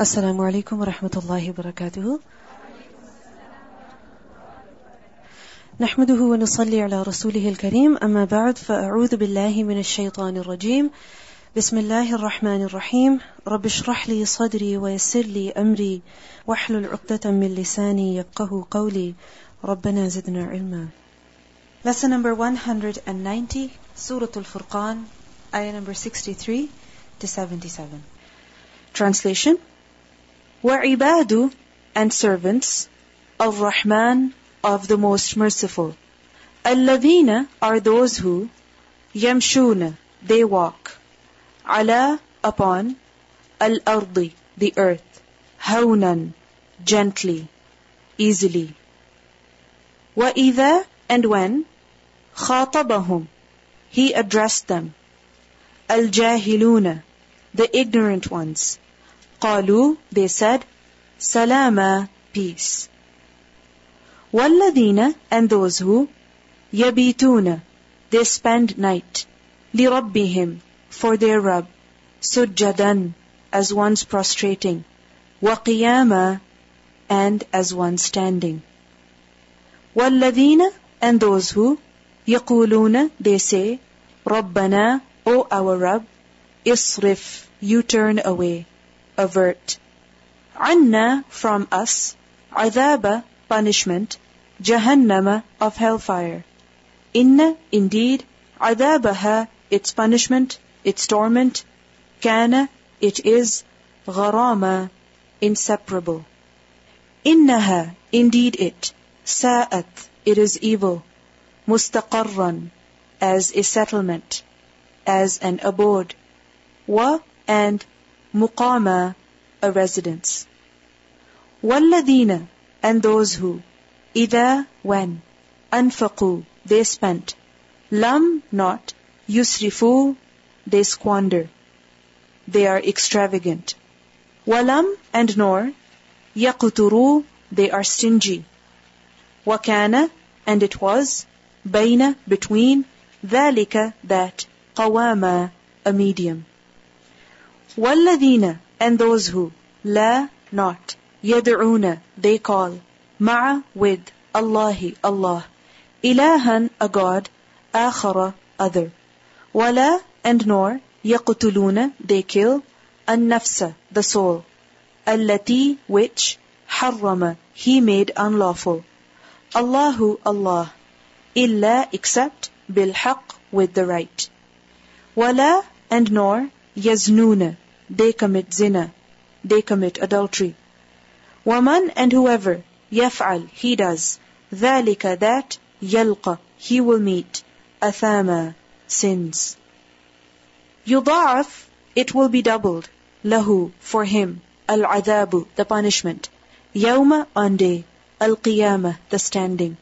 السلام عليكم ورحمة الله وبركاته. نحمده ونصلي على رسوله الكريم. أما بعد فأعوذ بالله من الشيطان الرجيم. بسم الله الرحمن الرحيم. رب اشرح لي صدري ويسر لي أمري. واحلل عقدة من لساني يفقه قولي. ربنا زدنا علما. Lesson number 190 Surah Al-Furqan Ayah number 63 to 77 Translation. وعباد and servants of Rahman of the Most Merciful. الذين are those who يمشون they walk على upon الأرض the earth هونا gently easily وإذا and when خاطبهم he addressed them الجاهلون the ignorant ones قالوا they said salama peace والذين and those who يبيتون they spend night لربهم for their Rabb سجدا as one's prostrating وقياما and as one standing والذين and those who يقولون they say ربنا O our Rabb اصرف you turn away avert. Anna from us, adaba punishment, jahannama of hellfire. Inna indeed, adabaha its punishment, its torment, kana it is, gharama inseparable. Innaha indeed it, sa'at it is evil, mustaqarran as a settlement, as an abode, wa and muqama a residence والذين and those who إذا when أنفقوا they spent lam not yusrifu they squander they are extravagant walam and nor yaqturu they are stingy wakana and it was baina between ذلك that qawama a medium والذين and those who لا not يدعون they call مع with الله Allah إلها a God آخر other ولا and nor يقتلون they kill النفس the soul التي which حرم he made unlawful الله Allah إلا except بالحق with the right ولا and nor يزنون they commit zina they commit adultery ومن and whoever يفعل he does ذلك that يلقى he will meet أثاما sins يضاعف it will be doubled له for him العذاب the punishment يوم on day القيامة the standing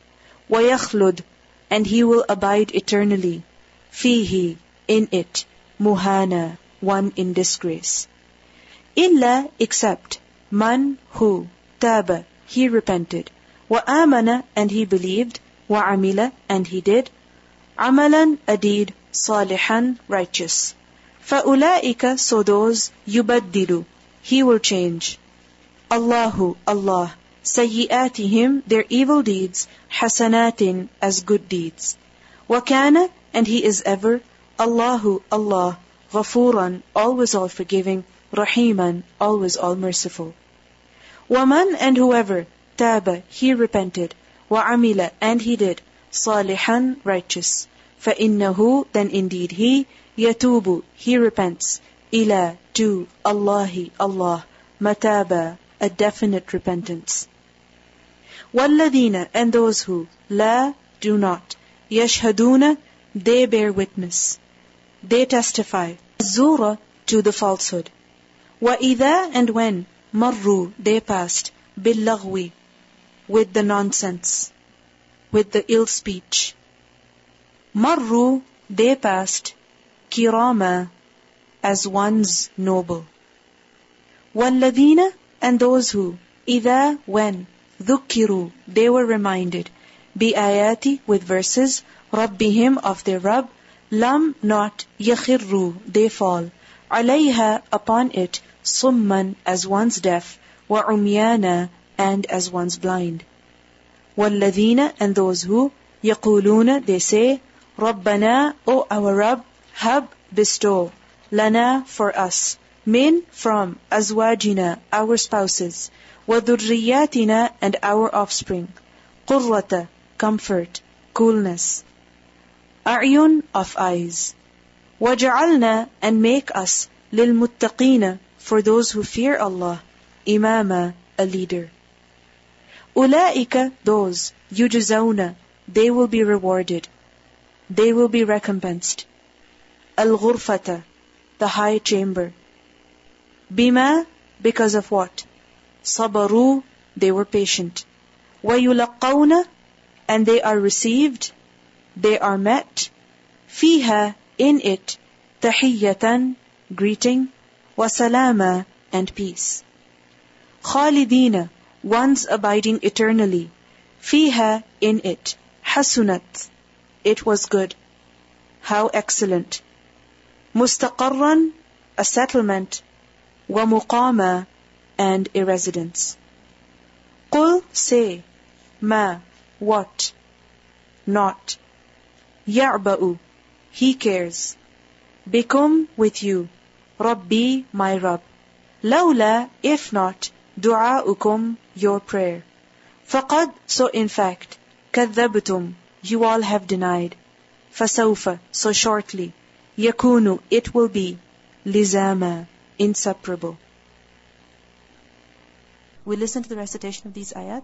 ويخلد and he will abide eternally فيه in it muhana one in disgrace. Illa except man who taba he repented, wa amana and he believed, wa amila and he did, amalan a deed, salihan righteous. Faulaika so those yubaddilu. He will change. Allahu Allah. Him their evil deeds. Hasanatin as good deeds. Wakana and he is ever. Allahu Allah. غفورا always all forgiving Rahiman always all merciful ومن and whoever تاب he repented وعمل and he did صالحا righteous فإنه then indeed he يتوب he repents إلى to الله Allah mataba a definite repentance والذين and those who لا do not يشهدون they bear witness they testify الزور to the falsehood وإذا and when مروا they passed باللغو with the nonsense with the ill speech مروا they passed kirama as one's noble والذين and those who إذا when ذكروا they were reminded بآياتي with verses ربهم of their Rabb lam not يخروا they fall عليها upon it summan as one's deaf وعميانا and as one's blind والذين and those who يقولون they say ربنا O our Rabb hab bestow lana for us min from azwajina our spouses وذرياتنا and our offspring قرة comfort coolness أعين of eyes وجعلنا and make us للمتقين for those who fear Allah imama a leader أولئك those يجزون they will be rewarded they will be recompensed الغرفة the high chamber بما because of what صبروا they were patient ويلقون and they are received they are met, fiha in it, tahiyatan greeting, wasalama and peace. Khalidina, ones abiding eternally, fiha in it, hasunat, it was good, how excellent. Mustaqarran, a settlement, wa and a residence. Qul say, ma, what, not, يعبأ he cares بكم with you ربي my Rabb لولا if not دعاؤكم your prayer فقد so in fact كذبتم you all have denied فسوف so shortly يكون it will be لزاما inseparable we listen to the recitation of these ayat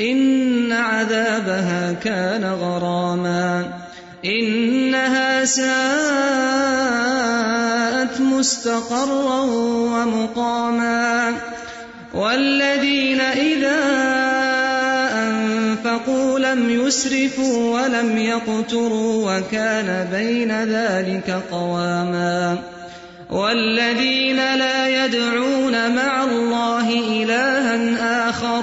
إن عذابها كان غراما. إنها ساءت مستقرا ومقاما. والذين إذا أنفقوا لم يسرفوا ولم يقتروا وكان بين ذلك قواما. والذين لا يدعون مع الله إلها آخر